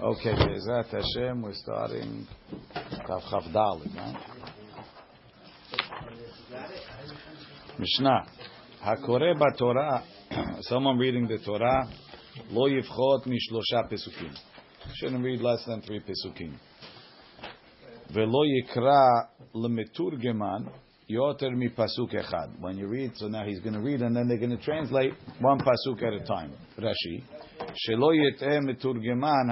Okay, Bezat Hashem, we're starting Kaf Chav Dalit? Mishnah. Hakore Torah, someone reading the Torah, lo yivchot mishlosha pesukim. Shouldn't read less than three pesukim. Velo yikra lemeturgeman yoter mi pasuk echad. When you read, so now he's going to read, and then they're going to translate one pasuk at a time. Rashi. Shelo al.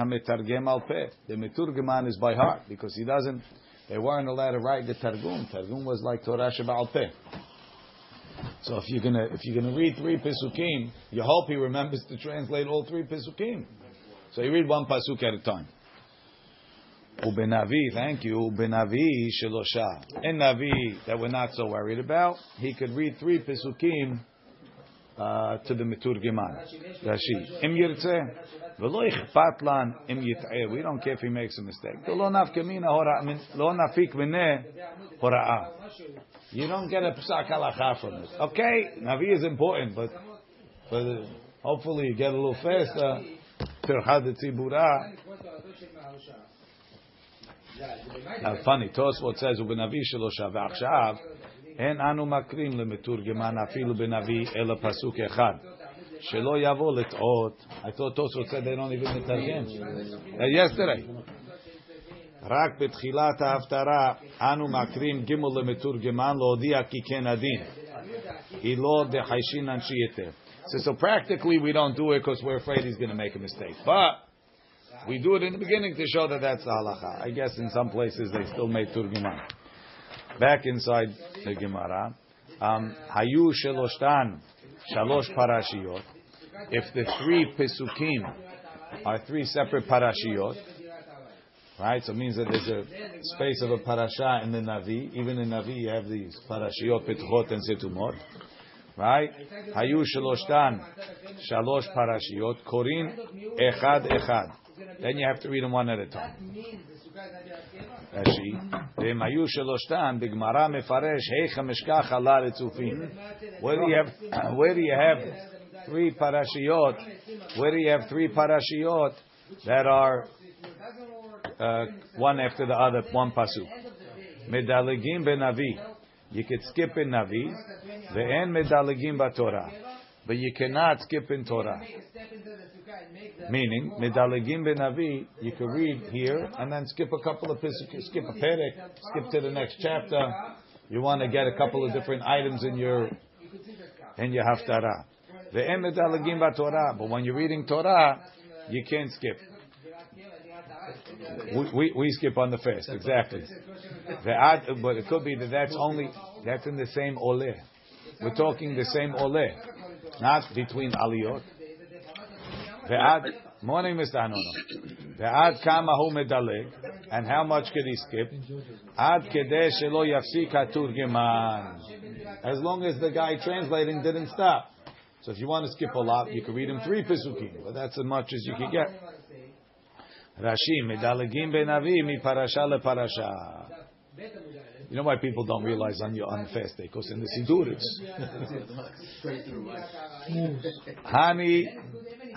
The meturgeman is by heart because he doesn't. They weren't allowed to write the targum. Targum was like Torah sheba'al peh. So if you're gonna if you're gonna read three pesukim, you hope he remembers to translate all three pesukim. So you read one pasuk at a time. Ubenavi, thank you. Ubenavi shelosha. In Navi that we're not so worried about, he could read three pesukim Uh, to the Meturgiman. Rashi. Im yirtzeh, v'lo ichpat lan im yit'eh. We don't care if he makes a mistake. Lo nafik mineh hora'ah. You don't get a psak halacha from it. Okay, Navi is important, but, but hopefully you get a little faster. Tirchad tzibura. Now, funny, Tosfot says, "Ubenavi shelosha v'achshav." אין אנו מקרים למתורגמן אפילו בנביא אלא פסוק אחד. שלא יבוא לטעות. I thought Tosfot said they don't even מתרגם. yesterday. רק בתחילת ההפטרה אנו מקרים ג' למתורגמן להודיע כי כן הדין. היא לא דחיישין אנשי יותר. So, so practically we don't do it because we're afraid he's going to make a mistake. But we do it in the beginning to show that that's the halacha. I guess in some places they still made turgiman. Back inside the Gemara, um, hayu sheloshtan shalosh parashiyot. If the three pesukim are three separate parashiyot, right? So it means that there's a space of a parasha in the Navi. Even in Navi, you have these parashiyot, petchot, and setumot. Right? Hayu sheloshtan shalosh parashiyot korin echad echad. Then you have to read them one at a time. Where do you have? Where do you have three parashiyot? Where do you have three parashiyot that are uh, one after the other, one pasuk? Medalegim benavi. You could skip in navi. The end medalegim batorah, but you cannot skip in Torah. Meaning, medalegim benavi, you can read here and then skip a couple of skip a perek, skip to the next chapter. You want to get a couple of different items in your in your haftarah. Ve'en medalegim baTorah. But when you're reading Torah, you can't skip. We, we, we skip on the fast, exactly. The but it could be that that's only that's in the same ole. We're talking the same ole, not between aliyot. Ve'ad, morning, Mr. Hanono. Ve'ad kama hu medaleg, and how much could he skip? Ad kedeh shelo yafsik haturgeman. As long as the guy translating didn't stop. So if you want to skip a lot, you can read him three pesukim, but that's as much as you can get. Rashi, medalegim benavi mi parasha le parasha. You know why people don't realize on your on fast day? Because in the Siddur it's Hani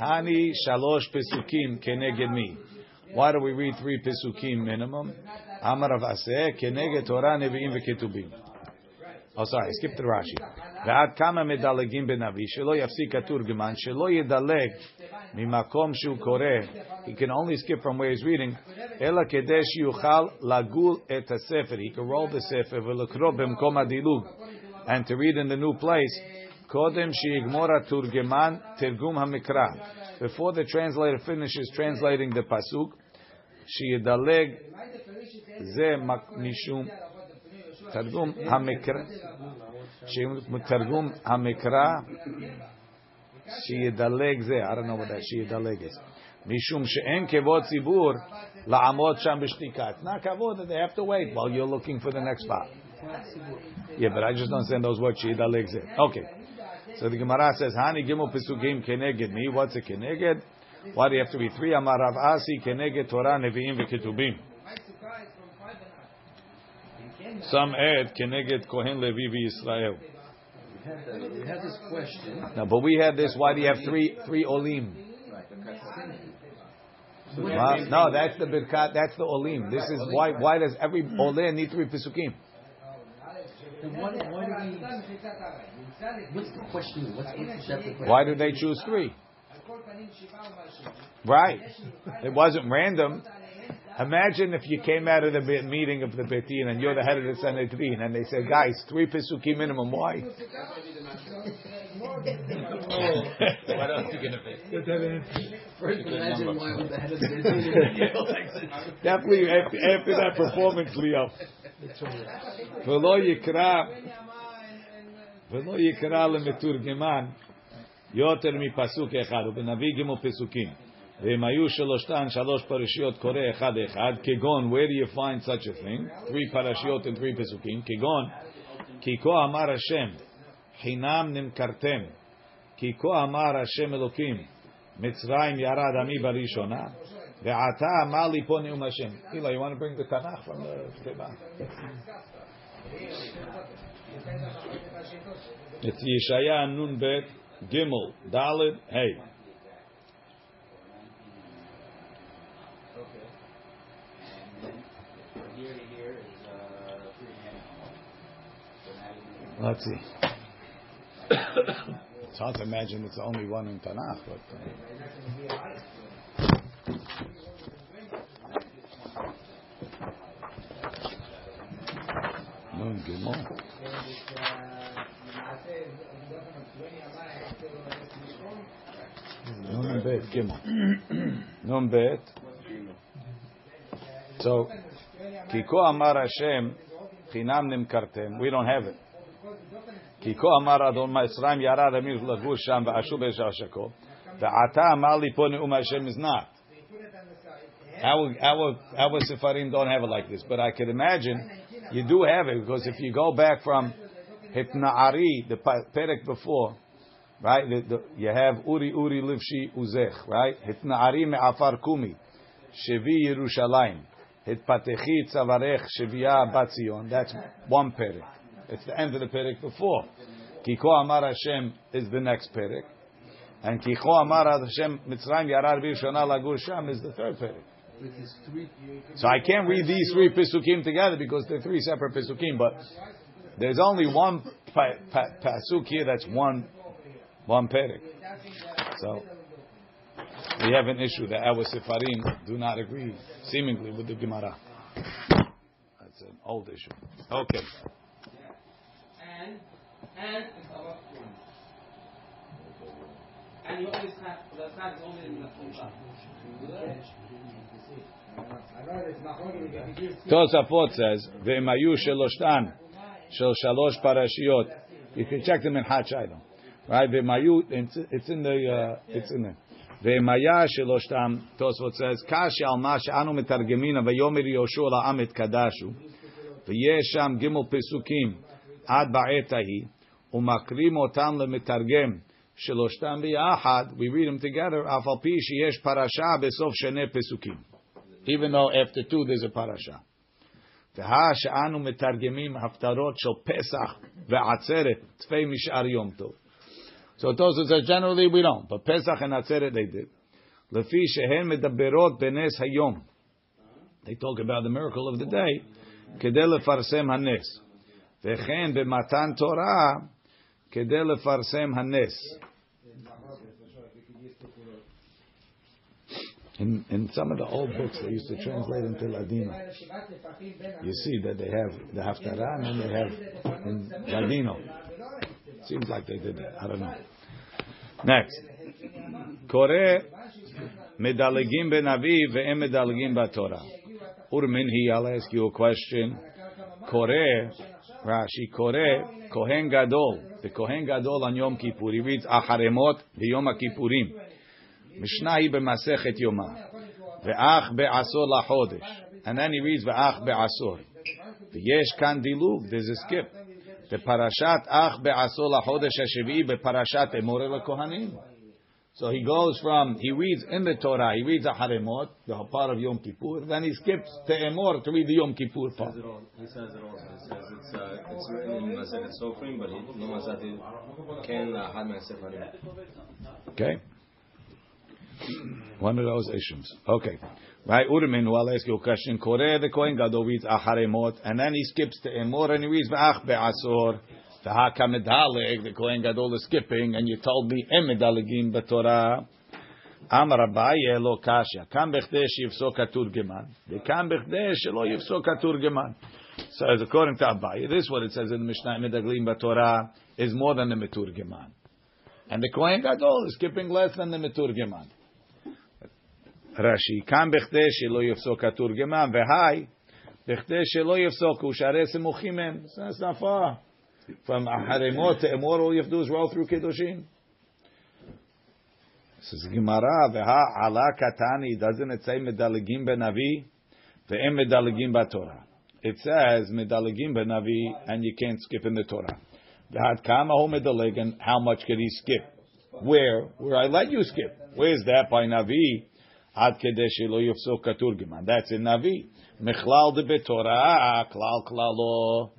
Hani shalosh pesukim keneged mi. Why do we read three pesukim minimum? Amar Rav Asi keneged Torah nevi'im v'ketubim. Oh, sorry, skip the Rashi. ועד כמה מדלגים בנביא, שלא יפסיק התורגמן, she'lo yedaleg mimakom shu קורא, he can only skip from where he's reading, Ela כדי yuchal lagul et הספר, he can roll the sefer ve'lekro במקום הדילוג, and to read in the new place, קודם שיגמור התורגמן תרגום המקרא. Before the translator finishes translating the pasuk, שידלג זה משום תרגום המקרא, תרגום המקרא, שידלג זה, I don't know what that שידלג is. משום שאין כבוד ציבור לעמוד שם בשתיקה. It's not כבוד that they have to wait while you're looking for the next spot. Yeah, but I just don't understand those words, שידלג זה. Okay. So the Gemara says, Hani gimel pesukim keneged me. What's a keneged? Why do you have to be three? Amar Rav Asi keneged Torah nevi'im v'ketubim. Some add keneged Kohen Levi v'Yisrael. We had this question. No, but we had this. Why do you have three three olim? Well, no, that's the birkat. That's the olim. This is why. Why does every olim need three pesukim? Then why, why do we, what's the question? What's, what's the depth of Why do they choose three? Right. It wasn't random. Imagine if you came out of the meeting of the Beit Din and you're the head of the Sanhedrin and they said, guys, three pesukim minimum. Why? what else are you gonna pick? First, imagine why I was the head of the Definitely after, after that performance, Leo. ולא יקרא ולא יקרא למתורגמן יותר מפסוק אחד, ובנביא ג' פסוקים. והם היו שלושתן שלוש פרשיות קורא אחד אחד, כגון, where do you find such a thing? three פרשיות and three פסוקים, כגון, כי כה אמר השם, חינם נמכרתם, כי כה אמר השם אלוקים, מצרים ירד עמי בראשונה, Ve'ata amali po neum Hashem. Eli, you want to bring the Tanakh from the Teva? It's Yeshaya Nun Bet Gimel Dalit Hey. Let's see. it's hard to imagine it's only one in Tanakh, but. Uh, few more. Gimel. So, Kiko Amar Hashem, Chinam Nimkartem. We don't have it. Kiko Amar Adon Ma'israim Yarad Amir Lagu Sham veAshu Be'eshar Shako. Ata Amar Liponi Ne'um Hashem is not. Our, our, our Sepharim don't have it like this, but I can imagine you do have it because if you go back from Hitna'ari, the perek before, right? The, the, you have Uri Uri Livshi Uzech, right? Hitna'ari me'afar kumi, Shevi Yerushalayim, Hitpatechi Tzavarech Shevia Batzion. That's one perek. It's the end of the perek before. Kiko Amar Hashem is the next perek. And Kiko Amar Hashem Mitzrayim Yarar Bishona Lagur Sham is the third perek. With his three, So I can't read these three Pesukim together because they're three separate Pesukim, But there's only one pa- pa- pasuk here that's one one perek. So we have an issue that our sefarim do not agree, seemingly, with the Gemara. That's an old issue. Okay. and and and you always have the side is always in the front. Tosafot says, "Ve'emayu sheloshtan shel shalosh parashiyot." You can check them in Hachayim, right? Ve'emayu, it's, it's in the, uh, it's in there. Ve'emaya sheloshtam. Tosafot says, "Kashi al ma she'anu metargemina ve'yomer Yoshua la'am et kadashu ve'yesh sham gimel pesukim ad ba'et hahi umakrim otam lemetargem." שלושתם ביחד, we read them together, אף על פי שיש פרשה בסוף שני פסוקים. Even though after two there's a parasha. והא שאנו מתרגמים הפטרות של פסח ועצרת, תפי משאר יום טוב. So Tosa says generally we don't, but Pesach and Atzeret they did. לפי שהן מדברות בנס היום. They talk about the miracle of the day, כדי לפרסם הנס. וכן במתן תורה, כדי לפרסם הנס. In, in some of the old books, they used to translate into Ladino. You see that they have the Haftarah and they have in Ladino. Seems like they did that. I don't know. Next. Kore medalegim ben aviv ve'em medalegim batorah. Urminhi, I'll ask you a question. Kore, Rashi, Kore, Kohen Gadol. The Kohen Gadol on Yom Kippur, he reads Acharemot, the Yom Kippurim. Mishnai b'masechet Yoma. Ve'ach be'asor lachodesh. And then he reads ve'ach be'asor. V'yesh kan dilug. There's a skip. The parashat ach be'asor lachodesh ha'shevi'i be'parashat emore lekohanim. So he goes from, he reads in the Torah, he reads Aharemot, the part of Yom Kippur, then he skips to Emor to read the Yom Kippur part. He says it all. He says it all. He says it's, uh, it's written in Masechet Sofrim, but he, no Masechet can uh, Had Masechet Okay. One of those issues. Okay. Right, Urimenu, I'll ask you a question. Kore the Kohen Gadol reads Acharemot, and then he skips to Emor and he reads V'ach be'asor. V'haka medaleg, the Kohen Gadol is skipping, and you told me em medalegim b'Torah. Amar Abaye lo kasha. Kam bechdei shivsok haturgeman. V'kam bechdei shelo yivsok haturgeman. So as according to Abaye, this is what it says in the Mishnah, medaglim b'Torah, is more than the meturgeman. And the Kohen Gadol is skipping less than the meturgeman. Rashi, כאן בכדי שלא יפסוק התורגמן, והי, בכדי שלא יפסוקו, שהרי סמוכים הם. So That's not far. From Haremot to Emor, all you have to do is roll through Kiddushin. Says Gemara, והא עלה קטני, doesn't it say מדלגים בנביא, ואין מדלגים בתורה. It says מדלגים בנביא, and you can't skip in the Torah. ועד כמה הוא מדלג, and how much can he skip? Where? Where I let you skip. Where's that by Navi? עד כדי שלא יפסוק כתורגמן. That's in Navi. מכלל דבתורה, כלל כללו.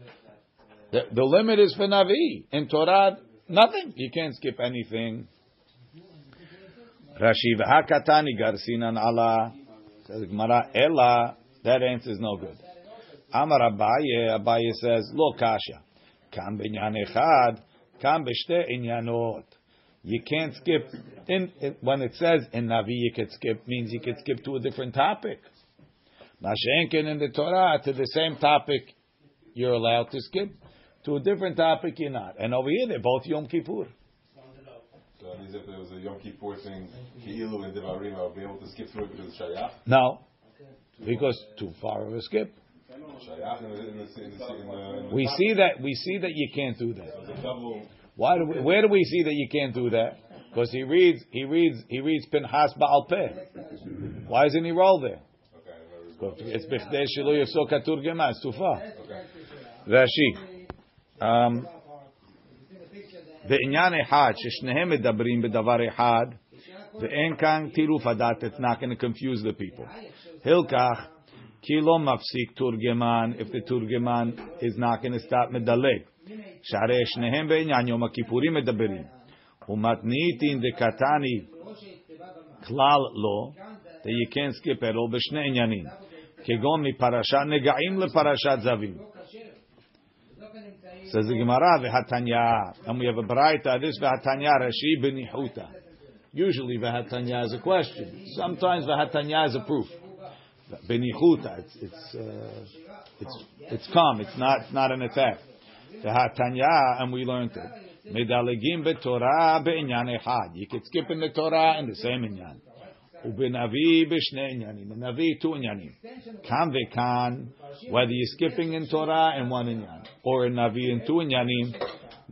The, the limit is for Navi. In Torah, nothing. You can't skip anything. Rashi v'hakatani garsinan ala. Says Gemara, ela. That answer is no good. Amar Abaye, Abaye says, lo kasha. Kam binyan echad, kam b'shte inyanot. You can't skip in, in- when it says in Navi you could skip means you could skip to a different topic. Mashenkin in the Torah to the same topic you're allowed to skip. To a different topic you're not. And over here they're both Yom Kippur. So that means if there was a Yom Kippur thing, Ki'ilu and Devarim, I would be able to skip through it because it's Shayach. No. Because too far of a skip. We see that we see that you can't do that. It's a double. Why do we, where do we see that you can't do that? Because he reads he reads he reads Pinchas Baal Peh. Why isn't he roll there? Okay. It's bechdei shelo yifsok haturgema. It's too far. Okay. Rashi. Um, בעניין אחד, ששניהם מדברים בדבר אחד, ואין כאן טירוף הדעת, it's not going to confuse the people. הילקח, כי לא מפסיק תורגמן, if the תורגמן is not going to stop מדלג. שהרי שניהם בעניין יום הכיפורים מדברים. ומתניתין דקתני כלל לא, that you can't skip at all בשני עניינים. כגון מפרשת נגעים לפרשת זווים. Says the Gemara, v'hatanya, and we have a baraita. This v'hatanya Rashi b'nichuta. Usually v'hatanya is a question. Sometimes v'hatanya is a proof. B'nichuta, it's it's uh, it's it's calm. It's not it's not an attack. V'hatanya, and we learned it. Medalegim b'Torah be'inyan echad. You could skip in the Torah in the same inyan. Ubenavi b'shnei inyanim. In Navi two inyanim. Kan vekan, whether you're skipping in Torah in one inyan or in Navi in two inyanim,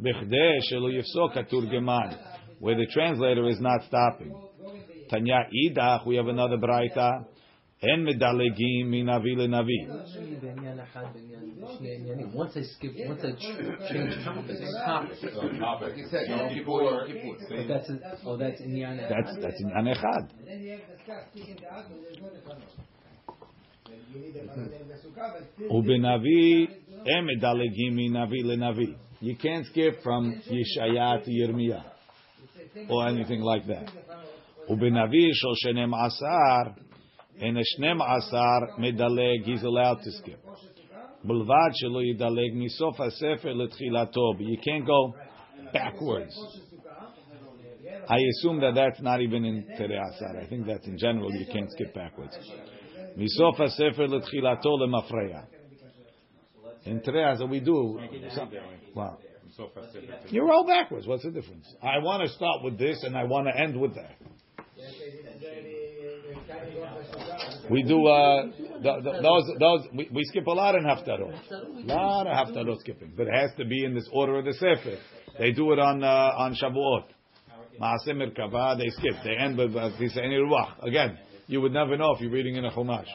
b'chdei shelo yifsok haturgeman, where the translator is not stopping. Tanya idach, we have another braita. En medalegim min Navi leNavi. Once I skip, once I ch- change topics, topic. So topic. You said, Yom Yom Kippur. Kippur. But that's a, oh, that's in the That's that's inyan echad. Mm-hmm. Ubenavi en medalegim min Navi. You can't skip from Yeshaya to Yirmiyah or anything like that. Ubenavi shel shenem asar, and a shnem asar medaleg, he's allowed to skip. Bulvad shelo yidaleg misof hasefer letchilato, but you can't go backwards. I assume that that's not even in Tere Asar. I think that in general you can't skip backwards. Misof hasefer letchilato lemafreya. In Tere Asar we do. Wow. You roll backwards. What's the difference? I want to start with this and I want to end with that. We do uh, th- th- those those we, we skip a lot in haftarot, lot of haftarot skipping, but it has to be in this order of the sefer. They do it on uh, on Shavuot. Maaseh Merkava, they skip. They end with uh, Tisani Ruach. Again, you would never know if you're reading in a Chumash.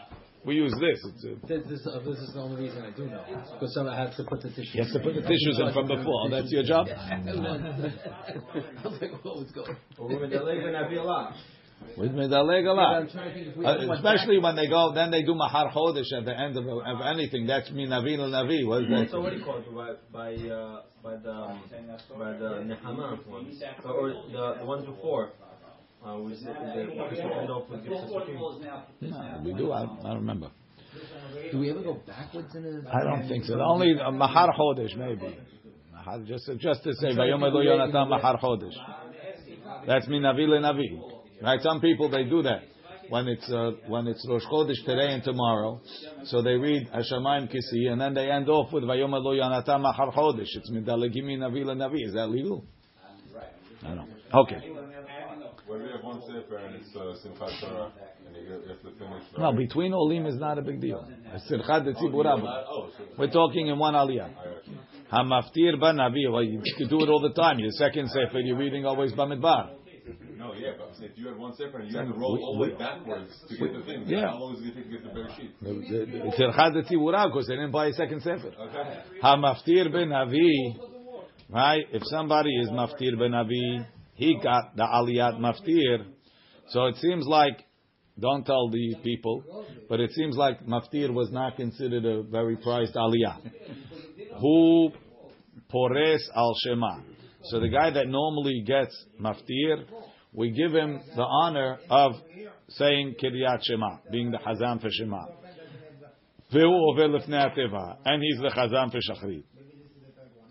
We use this. It's, uh, This, this, uh, this is the only reason I do know. Because some I have to put the tissues. you have to put the tissues in from before. That's your job. I was like, what was going With medaleg a lot. Uh, especially when they go, then they do mahar chodesh at the end of, of anything. That's min navi al navi. What is that? So what do you call it? By by uh, by the um, by the nechama ones, or the the ones before. Uh, we the we end off with the No, we do. I, I don't remember. Do we ever go backwards in a? I don't think so. Only uh, Mahar Chodesh, maybe. Mahar, just, just to say, Vayom Elo Yonatan Mahar Chodesh. That's Minavi Navi. Right? Some people, they do that. When it's, uh, when it's Rosh Chodesh today and tomorrow, so they read Hashamayim Kisi, and then they end off with Vayom Elo Yonatan Mahar Chodesh. It's Midalagimi Navi Navi. Is that legal? I don't know. Okay. When we have one sefer and it's uh, Simchat Torah, and you have to finish. No, between Olim is not a big deal. Simchat We're talking in one aliyah. Hamaftir ba navi. Well, you can do it all the time. Your second sefer, you're reading always Bamidbar. No, yeah, but if you had one sefer and you have to roll all the way backwards to get the thing, Yeah. how long is it going to take to get the Bereshit? It's Simchat Tzibur because they didn't buy a second sefer. Okay. Hamaftir ben Navi, right? If somebody is maftir ben Navi, he got the aliyat maftir. So it seems like, don't tell the people, but it seems like maftir was not considered a very prized aliyah. Who pores al shema. So the guy that normally gets maftir, we give him the honor of saying Kiryat Shema, being the Chazan for Shema. And he's the Chazan for Shachrit.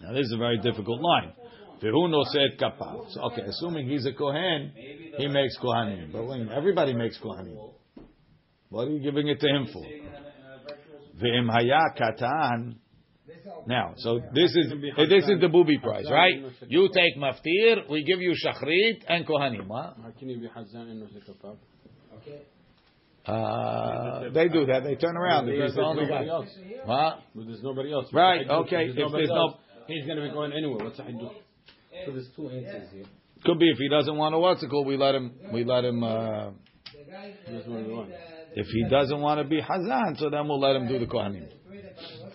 Now this is a very difficult line. So, okay, assuming he's a Kohen, he makes Kohanim. But when everybody makes Kohanim, what are you giving it to him for? Ve'im haya katan now, so this is this is the booby prize, right? You take maftir, we give you shachrit and kohanim. Huh? How can you be Hazan and Nosek Kapav? Uh, they do that. They turn around. If he's the only guy. Nobody else. Huh? But there's nobody else. Right, What's the okay, if nobody there's no- else, he's going to be going anywhere. What's the Hidduch? So there's two answers here. Could be if he doesn't want to what's it called, we let him we let him uh, He doesn't want to go on. if he doesn't want to be Hazan, so then we'll let him do the Kohanim.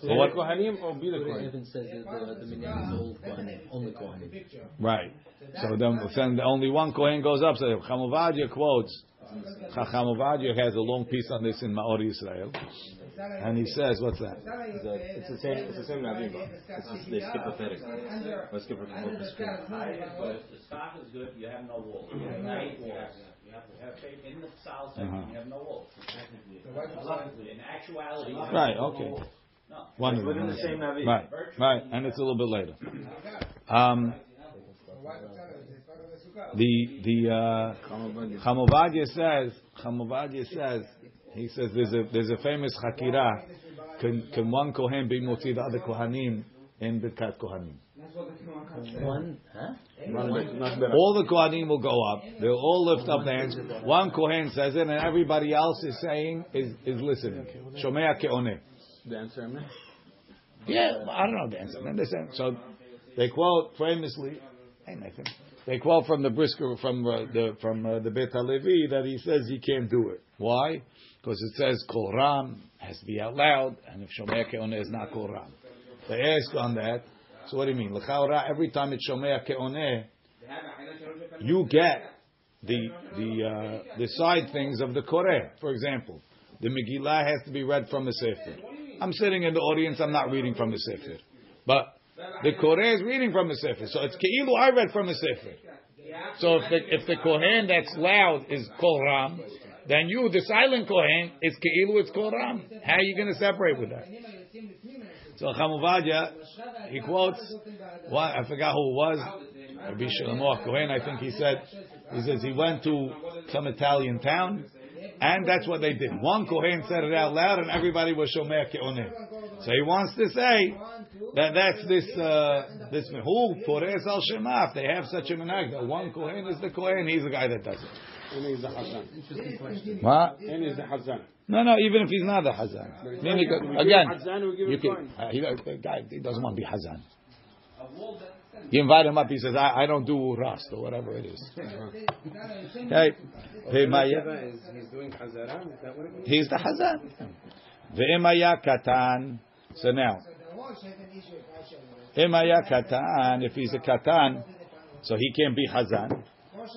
So what Kohanim or be the But Kohanim? Evan says that the, the minyan is old kohanim, only kohanim. Right. So then, then only one Kohen goes up. So Chamuvadia quotes, Chamuvadia has a long piece on this in Maor Israel. And he says, what's that? It's the- It's the same. It's the same Navi. but It's just they skip a Perek. Let's skip a Pesukim. The stock is good, you have no walls. You have eight walls. You have to have faith in the south Uh-huh. you have no walls. Technically, in actuality. you have Right, no okay. Walls. No. One of Within them. the same Navi. Right, right. And it's a little bit later. Um, the the uh, Chamuvadia says Chamuvadia says he says there's a there's a famous Hakira. Can can one Kohen be motzi the other Kohanim in Birkat Kohanim? One, huh? All the Kohanim will go up. They'll all lift up their hands. One Kohen says it, and everybody else is saying is is listening. Shomea keoneh. The answer, man. Yeah, I don't know the answer. man. They say so. They quote famously. Hey Nathan. They quote from the Brisker from uh, the from uh, the Beit Halevi that he says he can't do it. Why? Because it says Kol Ram has to be out loud, and if Shomea Keoneh is not Kol Ram. They ask on that. So what do you mean? L'chaora, every time it's Shomea Keoneh, you get the the uh, the side things of the Koreh. For example, the Megillah has to be read from the Sefer. I'm sitting in the audience. I'm not reading from the Sefer, but the Koreh is reading from the Sefer. So it's Keilu I read from the Sefer. So if the if the Kohen that's loud is Kol Ram, then you, the silent Kohen, is Keilu it's Kol Ram. How are you going to separate with that? So Chamuvadia, he quotes, one, I forgot who it was, Rabbi Shlomo Kohen, I think he said, he says he went to some Italian town, and that's what they did. One Kohen said it out loud, and everybody was Shomer Keonim. So he wants to say that that's this, uh, this, who, Pores al Shema, if they have such a minhag, that one Kohen is the Kohen, he's the guy that does it. And he's the Hazan. Interesting question. What? And he's the Hazan. No, no, even if he's not a Hazan. Meaning, We give again, Hazan, we you can, uh, he, the guy, he doesn't want to be Hazan. You invite him up, he says, I, I don't do Rast or whatever it is. Okay. V'emaya- He's doing Hazara, is that what it means? He's the Hazan. Ve'emaya katan. So now, Emaya katan, if he's a katan, so he can't be Hazan.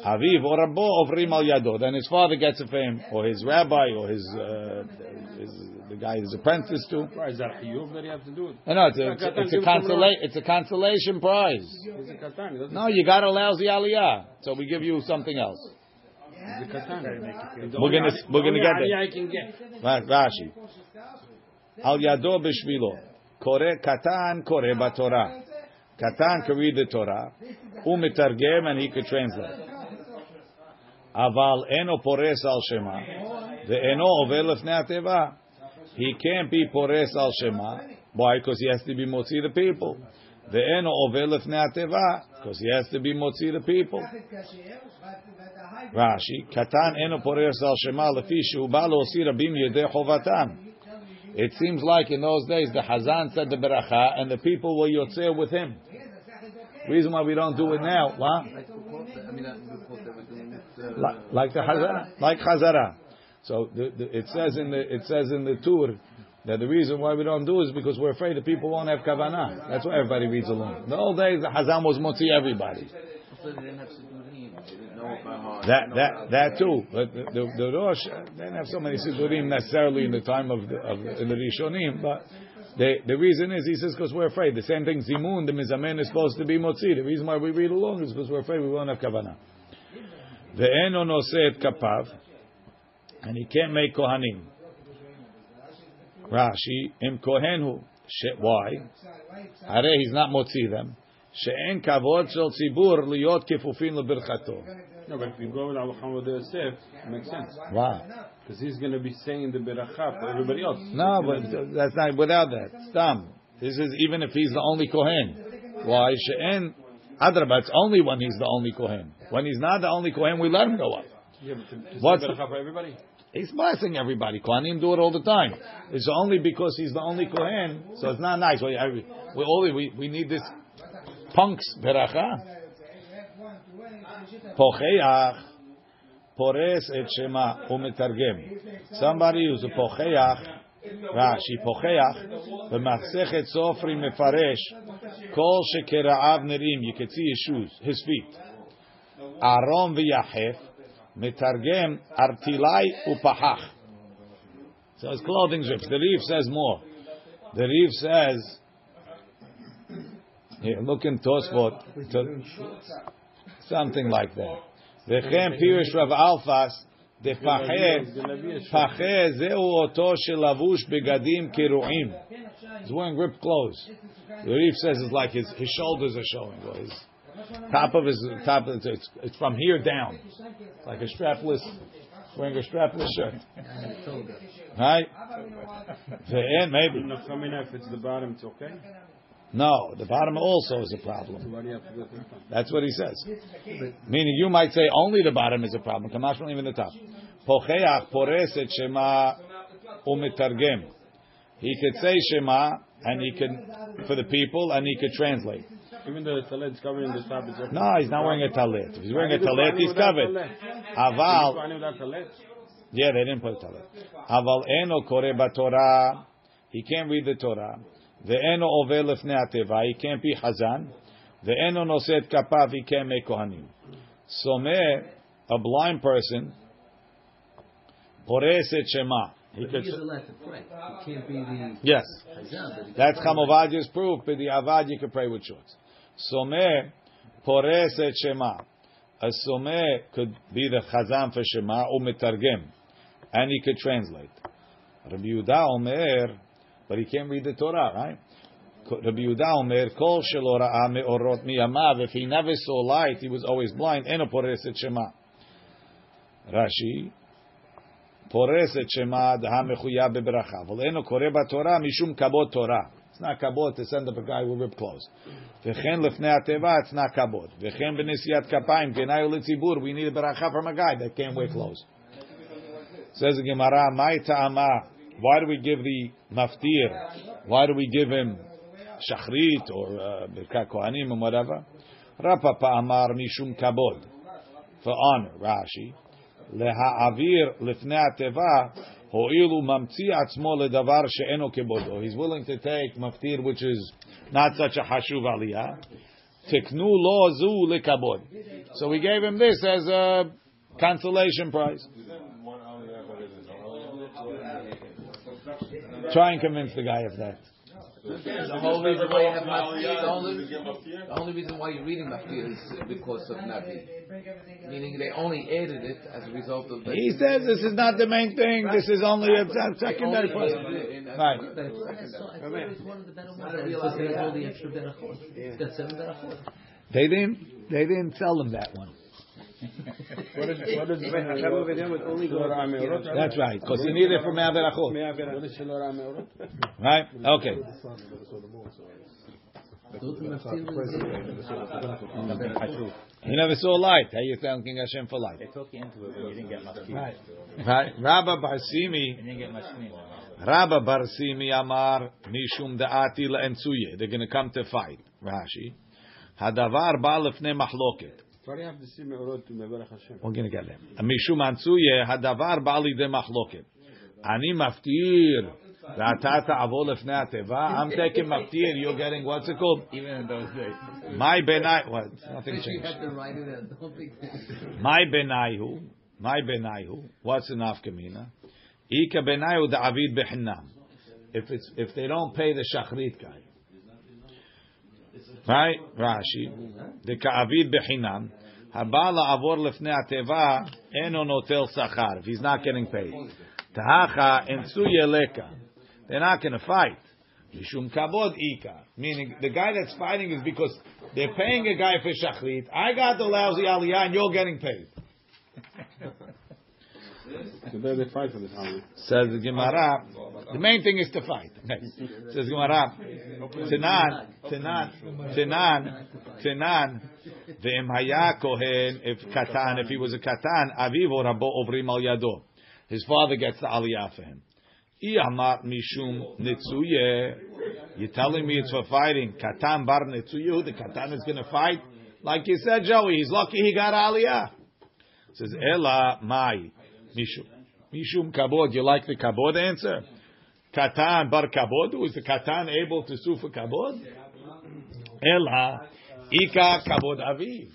Aviv or Rabbo ovrim al yado. Then his father gets it for him, or his rabbi, or his, uh, his the guy he's apprenticed to. Why is that a Hiyuv that you have to do it? No, no, it's a, it's, it's a give it consola- it's a consolation prize. He's a Katan. He doesn't No, you got a lousy aliyah, so we give you something else. We're gonna we're gonna get there. I can get. Right, Rashi. Al yado b'shvilo. Kore katan kore b'Torah. Katan can read the Torah. Umitargem and he could translate. Aval eno pores al shema. The eno lefnei ateva. He can't be pores al shema. Why? Because he has to be motzi the people. The eno lefnei ateva. Because he has to be motzi the people. Rashi, Katan eno pores al shema lefi shehu ba leosi rabim yedei chovatam. It seems like in those days the Hazan said the beracha and the people were yotzeh with him. Reason why we don't do it now, what? Like, like the Hazara, like Hazara. So the, the, it says in the it says in the tour that the reason why we don't do is because we're afraid the people won't have kavanah. That's why everybody reads along. In the old days, the Hazan was motzi everybody. That that that too. But the, the, the Rosh they didn't have so many Sidurim necessarily in the time of the, of the, in the Rishonim, but the the reason is he says because we're afraid. The same thing Zimun, the Mizamen is supposed to be Motzi. The reason why we read along is because we're afraid we won't have Kavanah. The Eno Noseh et Kapav, and he can't make Kohanim. Rashi, Im Kohenhu. Why? Are he's not Motzi them. שאין כבוד של ציבור להיות כפופים לברכתו. No, but if you go with Al Hamad Yosef, it makes sense. Why? Because he's going to be saying the beracha for everybody else. No, but that's not without that. Stam. This is even if he's the only Kohen. Why? She'en Adrabah, it's only when he's the only Kohen. When he's not the only Kohen, we let him go up. Yeah, but to, to What's the- for everybody? He's blessing everybody. Kohanim do it all the time. It's only because he's the only Kohen, so it's not nice. We, I- we, only, we, we need this punk's beracha. Pocheach pores et shema umetargem. Somebody who's a pocheach, Rashi pocheach, b'masechet sofri mefaresh, kol shekeraav nerim. You can see his shoes, his feet. Aron v'yachef metargem artilai upahach. So his clothing rips. The Rif says more. The Rif says, here, look in Tosfot. Something like that. וכן פירש רב אלפס, דפחה, זהו אותו שלבוש בגדים כרועים. He's wearing ripped clothes. The Rif says it's like his, his shoulders are showing, or his top of his top. It's, it's from here down, it's like a strapless, wearing a strapless shirt. right? The end, maybe. If it's the bottom, it's okay. No, the bottom also is a problem. Why do you have to go to the top? That's what he says. Meaning, you might say only the bottom is a problem. Kamash not even the top. Pocheach pores et shema umitargem. He could say shema and he can for the people and he could translate. Even though the talet's covering the top, it's okay. No, he's not wearing a talit. If he's wearing a Why talit, he's covered. Aval, Why without yeah, they didn't put a talit. Aval eno kore Torah. He can't read the Torah. The eno over lefnei ateva. He can't be hazan. The eno noset kapav. He can't make kohanim. Someh, a blind person, pores et shema. He But could. he is allowed to pray. He can't be the Yes. Hazan, but he can That's pray. Chamovadia's proof, but the Avad you can pray with shorts. Someh, pores et shema. A someh could be the chazan for shema, or metargem, and he could translate. Rabbi Yehuda Omer, but he can't read the Torah, right? Rabbi Yehuda Omer, Kol Shelora Ra'a Me'orot Miyamav, if he never saw light, he was always blind, Eno Poreset Shema. Rashi, Poreset Shema Daha Mechuya Bebracha, Vol Eno Kore Torah Mishum Kabot Torah. It's not kabot to send up a guy with ripped clothes. V'chen lefnei ateva, it's not kabot. V'chen b'nesiyat Kapa'im, kenayu litzibur. We need a bracha from a guy that can't wear clothes. Says the Gemara, my ta'ama why do we give the maftir? Why do we give him shachrit or uh, birkat uh, kohanim or whatever? Rav Papa amar mishum kabod for honor. Rashi leha'avir avir ateva ho'ilu umamtzi atzmo ledavar she'eno kebodo. Oh, he's willing to take maftir, which is not such a hashuv aliyah. Teknu lo zu lekabod. So we gave him this as a consolation prize. Try and convince the guy of that. The whole reason why you have maftir, the only, the only reason why you're reading maftir is because of Navi. Meaning they only added it as a result of the. He says this is not the main thing. This is only a secondary They only point. added it in as- Right. that's one of the better ones. I realize there's all the extra berachot. It's got seven berachot. They didn't. They didn't sell them that one. What is what is Hashem over there would only go. Shelo Me'orot? That's right, because you need it for me'averachot. What is Shelo Me'orot? Right? Okay. Those. You never saw light. How you thanking Hashem for light? They took you into it, but you didn't get much keep. Right. Right. Rabba bar Shimi. You didn't get much cream. Rabba bar Shimi Amar Mishum Da'ati La'ensuye. They're going to come to fight. Rashi. Hadavar ba lefnei machloket. Why do you have to see Me'orot to Mevarach Hashem? We're going to get there. Mishum Ansuye. Hadavar ba lidei machloket. Ani maftir. Ra'ata ta'avo lefnei ateva. I'm taking maftir. You're getting, what's it called? Even in those days. My benai. What? Nothing changed. had to write it as don't think. My benaihu, my benaihu. What's an afkamina? Ika benaihu da'avid behinam. If it's if they don't pay the shachrit guy, right? Rashi, the ka'avid behinam. Habala avor lefnei ateva eno notel sachar. If he's not getting paid, tahacha ensuye leka. They're not going to fight. Mishum kabod ika. Meaning the guy that's fighting is because they're paying a guy for shachrit. I got the lousy aliyah and you're getting paid. They fight for this. Says the Gemara. The main thing is to fight. Says Gemara. Tanan, Tanan, Tanan, Tanan. Ve'em haya kohen if katan if he was a katan aviv or rabo ovrim al yado. His father gets the aliyah for him. Iyamar mishum nitzuye. You're telling me it's for fighting. Katan bar nitzuye. The katan is going to fight. Like you said, Joey, he's lucky he got aliyah. Says Ela mai mishum mishum kabod. You like the kabod answer? Katan bar kabod. Was the katan able to sue for kabod? Ela ika kabod aviv.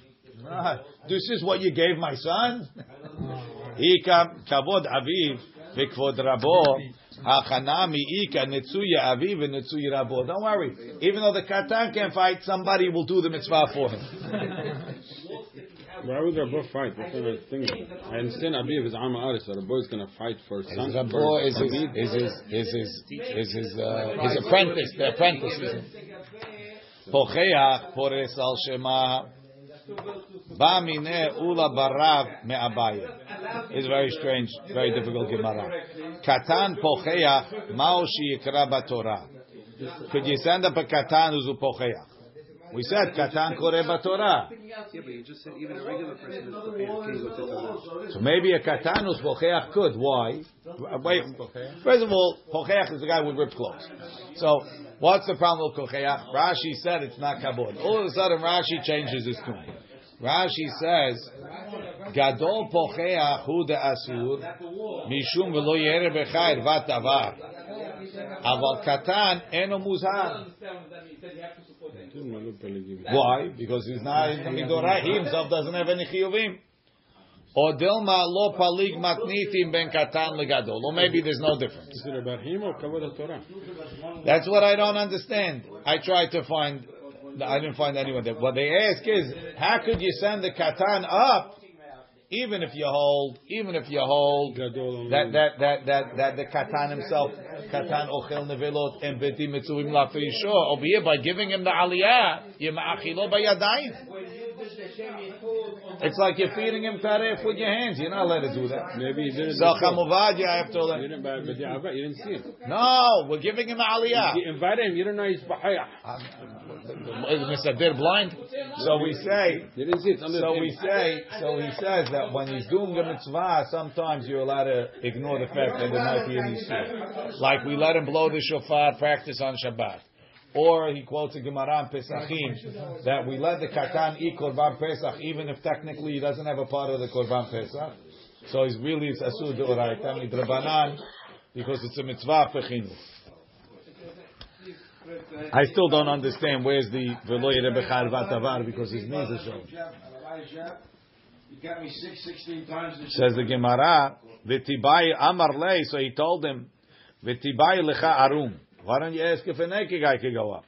This is what you gave my son. Ika kabod aviv v'kvod rabo. Hachanami ika netzuya aviv netzuya rabo. Don't worry. Even though the katan can't fight, somebody will do the mitzvah for him. Why would Rabbo fight? What kind of thing is? I understand Abiv is Amma Aris, so Rabbo is going to fight for his son. Rabbo for is his, is his, is his, is his, uh, his apprentice, the apprentice. Pocheach pores al shema. Ba mine ula barav me'abaye. It's very strange, very difficult Gemara. Katan pocheach mao yikra batorah. Could you send up a katan who's a pocheach? We said katan kore batorah. Yeah, but you just said even a regular person is prepared. Can you go to So maybe a katan who's pocheach could. Why? Wait. First of all, pocheach is the guy with ripped clothes. So what's the problem with pocheach? Rashi said it's not kabod. All of a sudden, Rashi changes his tune. Rashi says, "Gadol pocheach hu de asur mishum v'lo yere b'chayr vatavar." Aval katan eno muzhar. Why? Because he's not in the midorai. He himself doesn't have any chiyuvim. Or dilma lo palig matnitim ben katan legadol. Or maybe there's no difference. Is it about him or Kavod Torah? That's what I don't understand. I tried to find. I didn't find anyone there. What they ask is, how could you send the katan up, even if you hold, even if you hold that that that that that the katan himself, katan ochel nevelot and beti mitzurim lafrisho, over here by giving him the aliyah, yemachilo bayadayim. It's like you're feeding him taref with your hands. You're not allowed to do that. Maybe he did it. So chamuvad, I have to. You let- didn't, but but you didn't see it. No, we're giving him aliyah. You invited him. You don't know he's Bahaya. Is Mr. Dir blind? So we say, You didn't see it. It's under so we say, so he says that when he's doing a mitzvah, sometimes you're allowed to ignore the fact that there might be an issue. Like we let him blow the shofar, practice on Shabbat. Or he quotes a Gemara in Pesachim that we let the katan eat korban Pesach even if technically he doesn't have a part of the korban Pesach. So he's really it's asur deoraita midrabanan because it's a mitzvah for chinuch. I still don't understand where's the velo yerebechar vatavar because his knees are showing. You me times Says the Gemara, v'tibai amar lei. So he told him, v'tibai lecha arum. Why don't you ask if a naked guy could go up?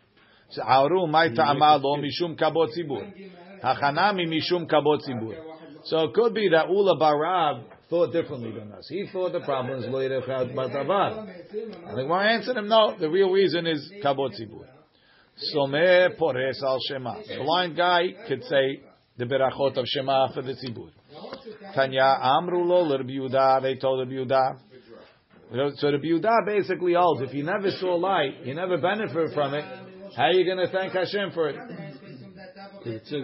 So Aru my ta'ama lo mishum kabot zibur. Hachanami mishum kabot zibur. So it could be that Ula Barab thought differently than us. He thought the problem is lo yirechad batavar. I think we're answering him. No, the real reason is kabot zibur. Someh pores al shema. The blind guy could say the berachot of shema for the zibur. Tanya amru lo Rabbi Yehuda. They told Rabbi Yehuda. So Rabbi Yehuda basically holds if you never saw light, you never benefit from it. How are you going to thank Hashem for it? It says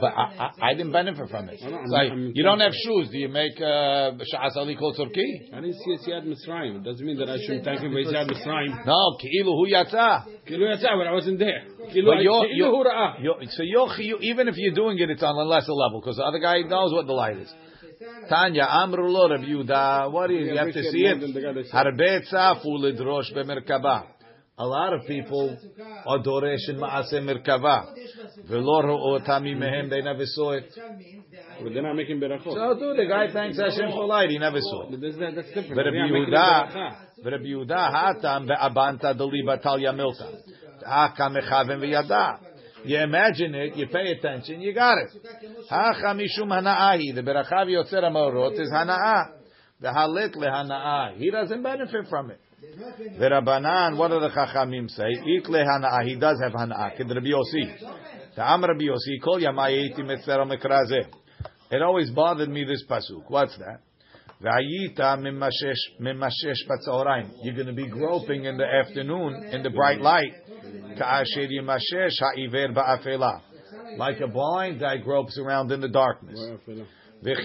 But I, I, I didn't benefit from it. It's like, you don't have shoes. Do you make uh, sha'as ali kol tzorki? I didn't see a Siyad Mitzrayim. It doesn't mean that I shouldn't thank him for Siyad Mitzrayim. No, ki'ilu hu yatsa. Kilu yatsa, but I wasn't there. But you're, you're, you're- so you're, chiyu- even if you're doing it, it's on a lesser level because the other guy knows what the light is. Tanya amru lo Rabbi Yehuda. What is you have to see more than the guy that it? said- Harbe tzafu lidrosh bemerkaba. A lot of people are doresh in ma'aseh merkava. V'lo ro'o tami mehem. They never saw it. But they're not making berachot. So too, the guy thanks Hashem for light. He never saw it. But that's, different. But Rabbi They're not making Yehuda, Rabbi Yehuda, hatam ve'abanta deliba talya milta. Haka mechavim v'yada. You imagine it, you pay attention, you got it. Hacha mishum hana'ahi. The berachav yotzer amorot is hana'ah. The halit lehana'ah. He doesn't benefit from it. The Rabbanan, what do the Chachamim say? Ik lehana'ah. He does have hana'ah. Kid Rabbi Yossi. The Am Rabbi Yossi, kol yamayeti metzera mekrazeh. It always bothered me this pasuk. What's that? V'ayita mimashesh mimashesh batzaorayim. You're going to be groping in the afternoon in the bright light. Ka'asher yimashesh ha'iver ba'afela. Like a blind guy gropes around in the darkness. The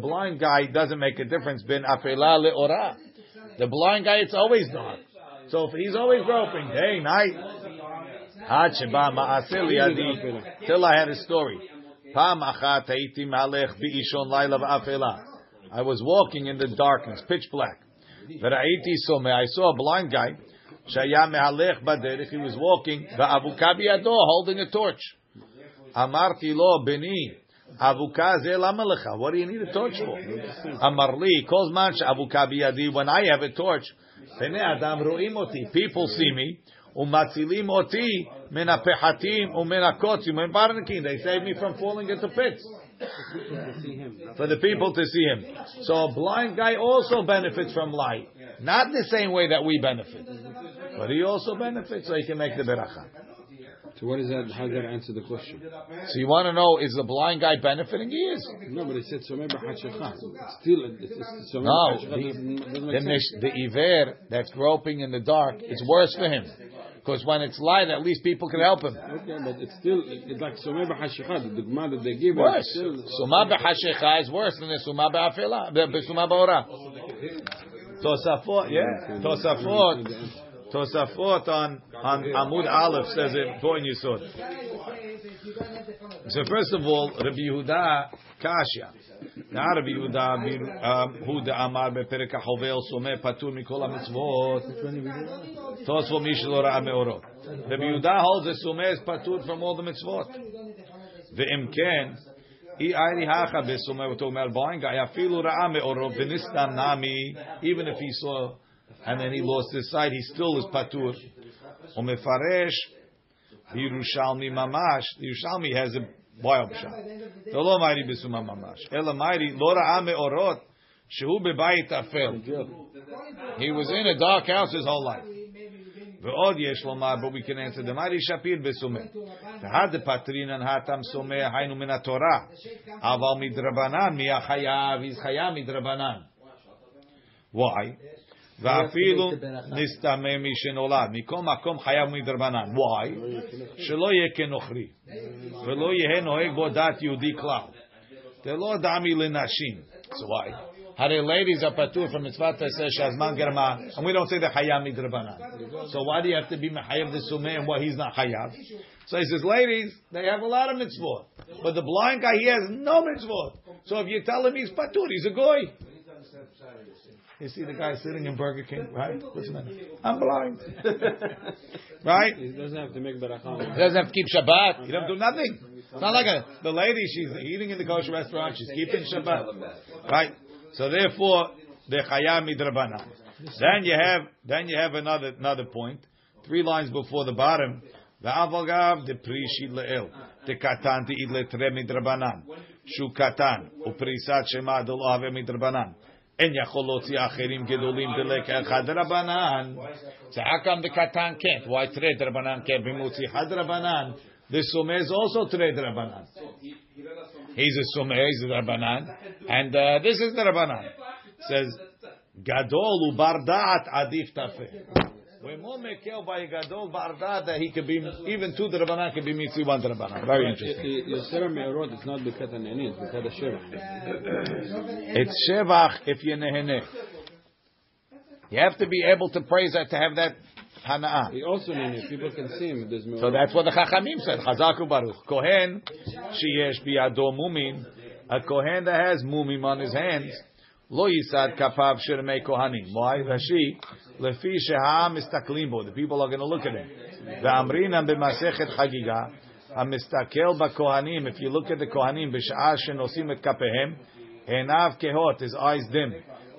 blind guy doesn't make a difference bin afela le'ora. The blind guy, it's always dark. So if he's always groping, day, night. Till I had a story. I was walking in the darkness, pitch black. I saw a blind guy. He was walking. Holding a torch. Avuka ze lama lecha. What do you need a torch for? Amarli. Kol man she'avuka biyadi. When I have a torch, adam ro'im oti. People see me. Umatzilim oti hakotzim umin barnakim. They save me from falling into pits. For the people to see him. So a blind guy also benefits from light. Not the same way that we benefit. But he also benefits so he can make the beracha. So what is that? How does that answer the question? So you want to know, is the blind guy benefiting? He is. No, but it said Someh B'Hashecha. Still, it's, it's, Someh No, B'Hashecha the, doesn't, doesn't the, make sense. mish- the iver that's groping in the dark, it's worse for him. Because when it's light, at least people can help him. Okay, but it's still, it's like Someh B'Hashecha, the dogma that they give us. Worse. Still, Suma b'hashecha is worse than the suma b'afela, the suma b'ora. Tosafot, yeah. Tosafot, Tosafot on on Amud Aleph says it point So first of all, Rabbi Yehuda Kasha. Now Rabbi Yehuda who um, the Amar bePerek Hovel Someh Patur Mikol Mitzvot. Tosfo Mishlo Ra Rabbi Yehuda holds the Someh is Patur from all the Mitzvot. Ve'im Ken. Even if he saw and then he lost his sight, he still is פטור. ומפרש בירושלמי ממש, ירושלמי has a wild shot. זה לא מיירי בסומא ממש, אלא מיירי לא ראה מאורות, שהוא בבית אפל. He was in a dark house his whole life. ועוד יש לומר, but we can answer, דמרי שפיר בסומא. והד פטרינן האטם סומא, היינו מן התורה. אבל מדרבנן, מי החייב? he's חייב מדרבנן. Why? ואפילו נסתמא מי שנולד. מכל מקום חייב מדרבנן. Why? שלא יהיה כנוכרי. ולא יהיה נוהג בו דת יהודי כלל. זה לא דמי לנשים. So why? הרי ladies are patur from mitzvah taseh shazman germa, and we don't say the hayam midrabanan. So why do you have to be mechayav the sumeh and what he's not hayav? So he says, ladies, they have a lot of mitzvot, but the blind guy he has no mitzvot. So if you tell him he's patur, he's a goy. You see the guy sitting in Burger King, right? What's the matter? I'm blind, right? He doesn't have to make beracha. He doesn't have to keep Shabbat. He doesn't do nothing. It's not like a, the lady, she's eating in the kosher restaurant, she's keeping Shabbat. Right? So therefore, the chayam midrabana. Then you have then you have another another point. Three lines before the bottom. The Va'avagav de prishi le'el. De katan te id letre midrabanan. Shu katan. Uprisat shema de lo have midrabanan. Yachol lotzi acherim gedolim de lek echad rabanan. So how come the katan can't? Why tre drabanan can't be mutzi had rabanan? The sumeh is also tre drabanan. He's a sumeh, he's a drabanan. And uh, this is the rabanan. Says, Gadol ubardaat adif tafeh. When more mekel by gadol he could be even two drabanan could be mitzi one drabanan. Very interesting. It's not because of it's because of shevach. It's shevach if you nehenech. You have to be able to praise that to have that hana'ah. He also people can see him. There's So that's what the Chachamim said. Chazaku Baruch. Kohen sheyesh biyado mumin. A kohen that has mumim on his hands. Lo yisad kapav shirmei kohanim. Why? Rashi. Lefi sheha'am mistaklim bo. The people are going to look at him. Ve'amrinam b'masechet chagiga. Hamistakel b'kohanim. If you look at the kohanim, b'sha'ah shenosim et kapehem. Enav kehot. His eyes dim.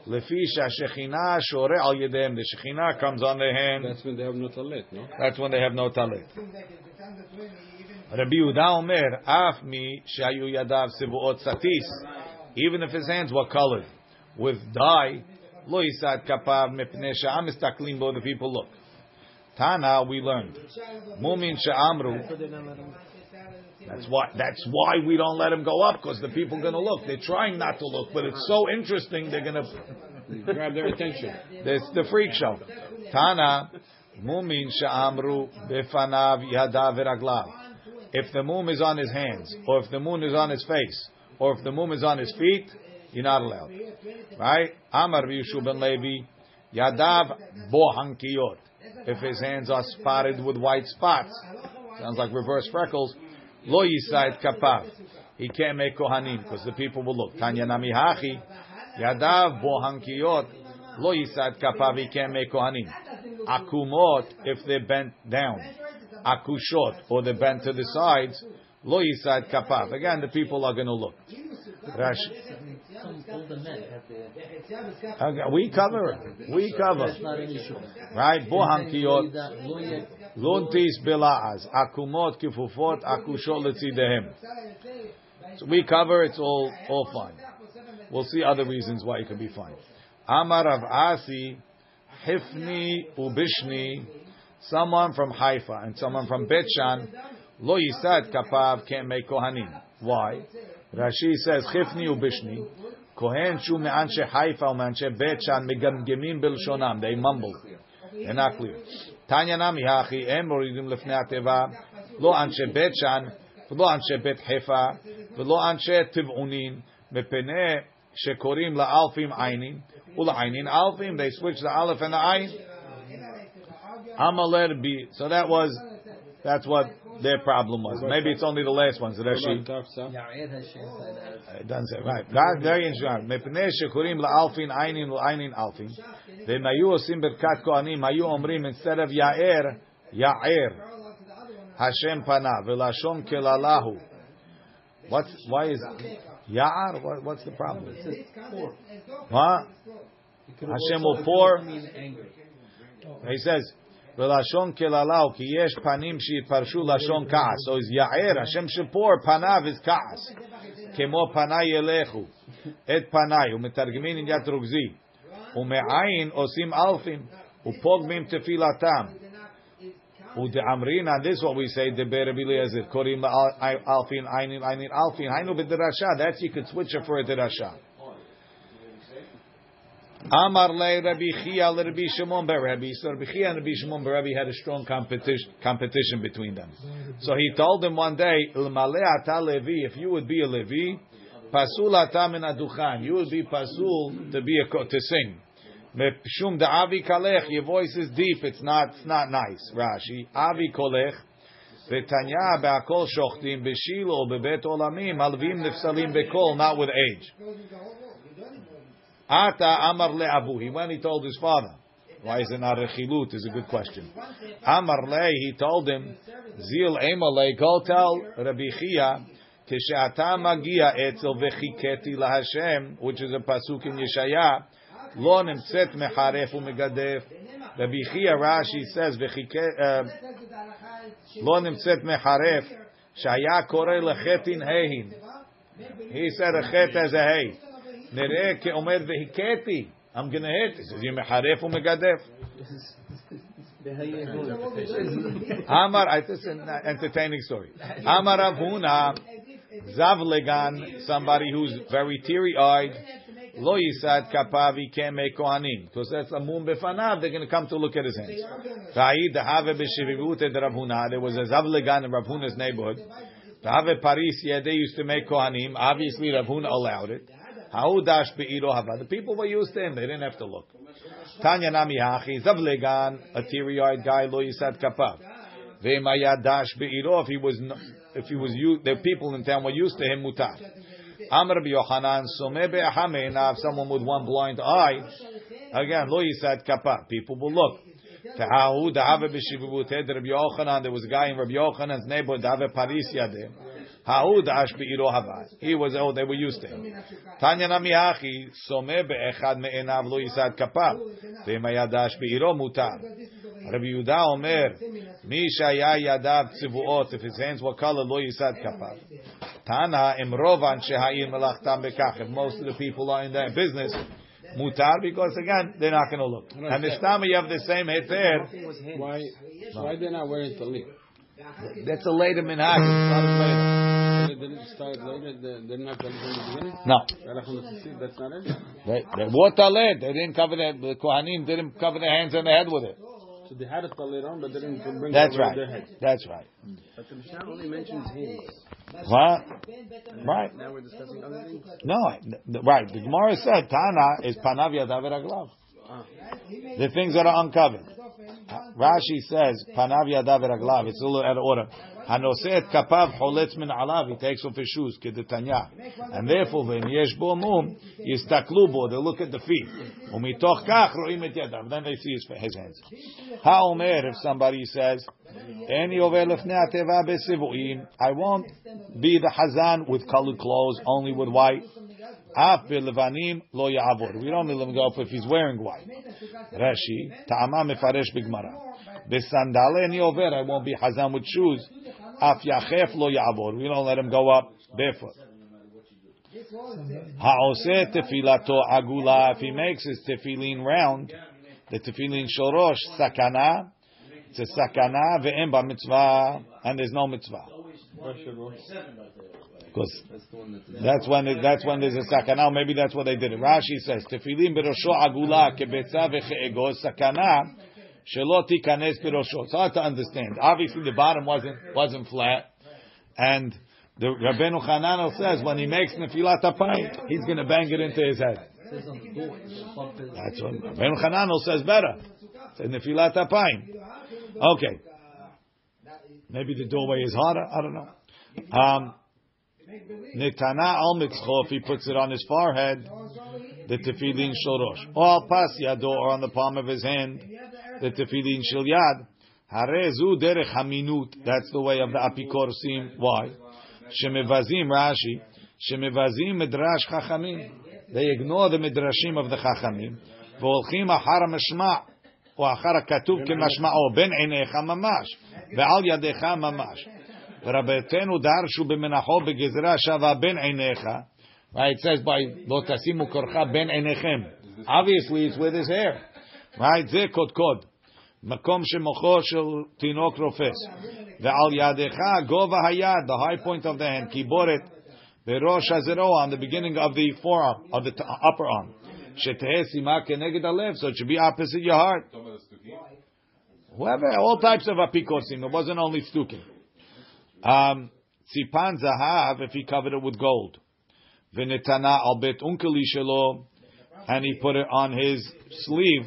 Lefi shashechina shore al yedem. The shechina comes on their hand. That's when they have no talit, no? That's when they have no talit. Rabbi Yehuda Omer, af mi shayu yadav sivuot satis. Even if his hands were colored with dye, lo yisad kapav mepnei sha'am mistaklim bo, the people look. Tana, we learned. Mumin sha'amru. That's why, that's why we don't let him go up, because the people are going to look. They're trying not to look, but it's so interesting, they're going to Grab their attention. it's the freak show. Tana, mumin sha'amru befanav yadav v'raglav. If the moon is on his hands, or if the moon is on his face, or if the moon is on his feet, you're not allowed. Right? Amar Yishu ben Levi, yadav bohankiyot. If his hands are spotted with white spots, sounds like reverse freckles, lo yisayit kapav. He can't make kohanim because the people will look. Tanya nami hachi, yadav bohankiyot, lo yisayit kapav. He can't make kohanim. Akumot, if they're bent down. Akushot, or they're bent to the sides. Lo yisayit kapav. Again, the people are going to look. Rashi. Okay, we cover it. We cover. Issue. Right? Bohankiyot. Lo yed- Luntis bila'az. Akumot kifufot akushot letzidehem. So we cover, it's all, all fine. We'll see other reasons why it could be fine. Amar Rav Asi, Hifni ubishni, someone from Haifa and someone from Bet Shan, lo yisad kapav can't make kohanim. Why? Rashi says, Hifni ubishni, kohen shu me'anshe Haifa u me'anshe Bet Shan megamgemim bilshonam. They mumble. They're not clear. Tanya nami hachi, em moridim lefnei ateva, lo anshe Bet Shan, ולא אנשי בית חיפה, ולא אנשי טבעונין, מפני שקוראים לאלפים עינים, ולעינים אלפים, they switch the aleph and the ayin. Amaler bi. So that was, that's what their problem was. Maybe it's only the last ones, Rashi. Ya'ed Hashem said that. It doesn't say, right. God, very interesting. מפני שקוראים לאלפין עינים ולעינים אלפים, והם היו עושים ברכת כהנים, היו אומרים instead of יאר, יער. Hashem pana velashon kelalahu. What's why is Ya'ar? What, what's the problem? What? Hashem will pour. He says velashon kelalahu ki yesh panim kaas. So is Ya'er Hashem should pour panav is kaas. Kemo panay yelechu et panay umetargemin in yat rugzi ume'ayin osim alfim upogmim tefilatam. Ude'amrina, this is what we say, the Rabbi Eliezer, Korim Alfin, Ainin, Ainin, Alfin, Hainu b'derasha. That's you could switch it for a derasha. Amar le Rabbi Chia le Rabbi Shimon Rabbi. So Rabbi Chia and Rabbi Shimon Rabbi had a strong competition, competition between them. So he told him one day, if you would be a Levi, pasul ata min aduchan, you would be pasul to be a, to sing. Mepshum da avi kalech, your voice is deep, it's not, it's not nice. Rashi, avi kolech, v'tanya be'akol shochtim, b'shilo, bebet olamim, alvim nefsalim bekol, not with age. Ata amar le'avu, he went, he told his father. Why is it not a chilut? Is a good question. Amar le, he told him, zil emale, go tell Rabbi Chia, כשאתה מגיע אצל וחיקתי להשם, which is a pasuk in Yeshaya, Lo nimtzet mecharef umegadef. Rabbi Chia Rashi says, "V'chike uh, lo nimtzet mecharef shaya kore lechetin heihin." He said a chet as a hey. Nere keomer v'hiketi. I'm going to hit. He says, "You mecharef umegadef." Amar, I this an entertaining story. Amar Rav Huna, Zavlegan, somebody who's very teary-eyed. Lo yisad kapavi make kohanim because that's a mum befanav. They're going to come to look at his hands. There was a Zavlegan in Rav Huna's neighborhood. Dehave Paris, yeah, they used to make kohanim. Obviously, Rav Huna allowed it. Haudash be'iro hava. The people were used to him. They didn't have to look. Tanya nami hachi zavlegan, a teary-eyed guy, lo yisad kapav. Ve'mayadash be'iro, if he was, if he was, the people in town were used to him, mutar. Amr Yochanan, someh be'achameinav, someone with one blind eye, again, lo yisad kapav. People will look. There was a guy in Rabbi Yochanan's neighborhood, da'ave Paris yadeh. Haud ash be'iro havad. He was oh they were used to him. Tanya namihachi someh be'echad me'enav lo yisad kapav. Ve'mayadash be'iro mutar. Rabbi Yehuda Omer, Mi shaya yadav tzivuot, if his hands were colored, lo yisad kapav. Tana imrovan sheha'ir melachtam bekach. If most of the people are in their business, mutar, because again, they're not going to look. And this time you have the same heter. Why, why they're not wearing talit? That's a later minhag. Start later. They didn't have talit from the beginning. No. That's not it. They, they wore talit. They didn't cover their, the Kohanim didn't cover their hands and their head with it. So they had a talit on, but they didn't bring That's it right. their head. That's right. But the Mishnah only mentions hands. What? Right. Now we're discussing other things. No, right. The Gemara said Tana is panav yadav eraglav. Ah. The things that are uncovered. Rashi says panav yadav eraglav. It's a little out of order. Hanoset kapav choletz min alav. He takes off his shoes. Kedetanya. And therefore, when yesh bo mum, yistaklu bo. They look at the feet. Umitoch kach roim et yadav. Then they see his, his hands. Haomer, if somebody says, Eni over lefnei ateva besivuim. I won't be the hazan with colored clothes, only with white. Af belevanim lo ya'avor. We don't let him go if he's wearing white. Rashi, ta'ama mefaresh bigmara. Besandale eni over. I won't be hazan with shoes. Af lo ya'avor. We don't let him go up barefoot. Ha'oseh tefilato agula. If he makes his tefillin round, the tefillin shorosh sakana. It's a sakana ve'em ba mitzvah, and there's no mitzvah. Because that's when it, that's when there's a sakana. Maybe that's what they did. Rashi says tefillin berosho agula kebetza vecheego sakana berosho. It's hard to understand. Obviously, the bottom wasn't wasn't flat, and the Rabbeinu Hananel says when he makes nefilat apayim, he's going to bang it into his head. That's what Rabbeinu Hananel says better. Says nefilat apayim. Okay. Maybe the doorway is harder. I don't know. Um, Netana al mitzcho, if he puts it on his forehead, the tefillin shorosh. Or al pas yado, or on the palm of his hand, the tefillin shel yad. Harezu derech haminut. That's the way of the apikorsim. Why? Shemevazim Rashi. Shemevazim midrash chachamim. They ignore the midrashim of the chachamim. והולכים אחר המשמע, או אחר הכתוב כמשמעו, בין עיניך ממש, ועל ידיך ממש. ורבותינו דרשו במנחו בגזרה שווה בין עיניך. Right, it says by לא תשימו כורחה בין עיניכם. Obviously it's with his hair. Right, זה קודקוד. מקום שמוחו של תינוק רופס. ועל ידיך גובה היד, the high point of the hand, קיבורת, בראש הזרוע, on the beginning of the forearm, of the upper arm. שתהא סימה כנגד הלב, so it should be opposite your heart. Whoever, all types of apikosim, it wasn't only stukim. Um, Tzipan zahav, if he covered it with gold. V'netana al bet unkeli shelo, and he put it on his sleeve.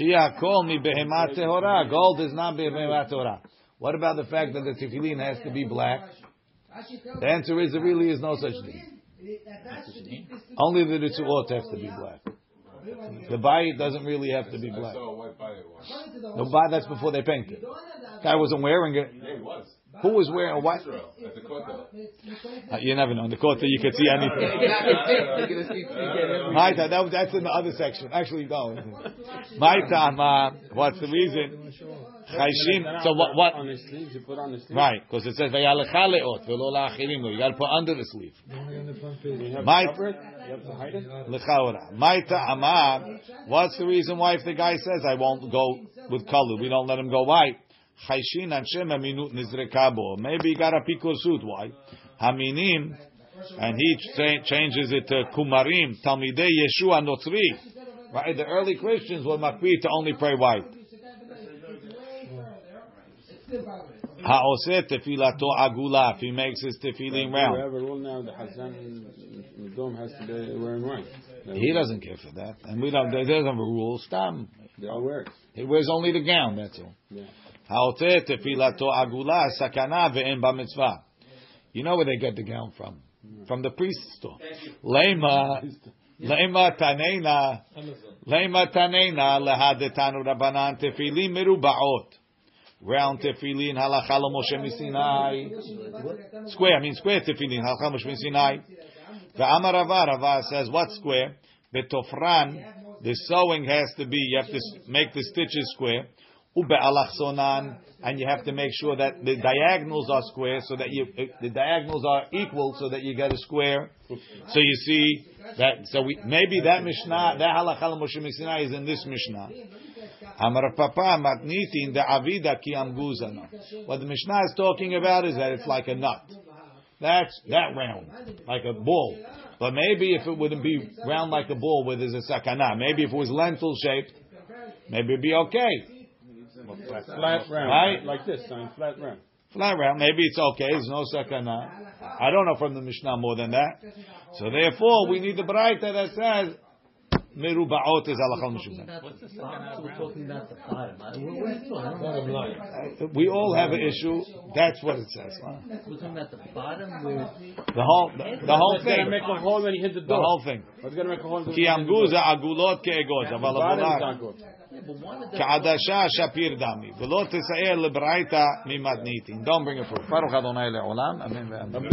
Shia kol mi behemat tehora. Gold is not behemat tehora. What about the fact that the tefillin has to be black? The answer is there really is no such thing. Only the ritzuot have to be black. The bayit doesn't really have to be black. a bayit. That's before they paint it. Guy wasn't wearing it. Yeah, he was. Who was wearing a white? Israel, at the Kotel. Uh, you never know. In the Kotel you could see anything. They're gonna see everything. My time, that, that's in the other section. Actually, no. My time, uh, what's the reason? Chayshin. So what? What? On his sleeves, you put on his sleeves. Right, because it says vayalecha leot velo la'achirim. You got to put under the sleeve. You have My- to cover it? You have to hide it? Lechaora. My ta'amah. What's the reason why if the guy says I won't go with color, we don't let him go white? Chayshin anshem minut nizrekabo. Maybe he got a pikur suit. Why? Haminim. And he cha- changes it to kumarim. Talmidei Yeshua Notzri. Right? The early Christians were makbid to only pray white. Ha'oseh tefilato agula. If he makes his tefillin We round. have a rule now, the Hazan, the dome has to be wearing white. He doesn't care for that. And we don't, there doesn't have a rule. Stam. They all wear it. He wears only the gown, that's all. Yeah. Tefilato agula sakana ve'en. You know where they get the gown from? From the priest's store. Lema, lema tanena, lema tanena lehadetanu rabanan merubaot. Round tefillin halacha lo Moshe. Square, I mean square tefillin halacha Moshe Rava, Rava says what square? Betofran, the sewing has to be, you have to make the stitches square. And you have to make sure that the diagonals are square, so that you the diagonals are equal, so that you get a square. So you see that. So we, maybe that mishnah, that halacha al Moshe Sinai is in this mishnah. Amar Papa matnitin the avida ki amguzana. What the mishnah is talking about is that it's like a nut. That's that round, like a ball. But maybe if it wouldn't be round like a ball where there's a sakana, maybe if it was lentil shaped, maybe it'd be okay. Flat round. Right? Like this, sign flat round. Flat round, maybe it's okay. There's no sakana. I don't know from the Mishnah more than that. So therefore, we need the Braita that says merubaot is alachal mishum. What's the second We're talking about the bottom. I- We're, we're still, I We all have an issue. That's what it says. huh? We're talking about the bottom where The whole, the, the whole It's gonna thing. make a hole when you hit the The door. whole thing. It's gonna make a hole. when you Ki hit the door. amguza agulot ke'egos. The אבל bottom is הבולק not good. yeah, but one of the כעדשה שפיר דמי. ולא תסער לברייתא ממתניתין. Don't bring a proof. ברוך אדוני לעולם. אמן ואמן.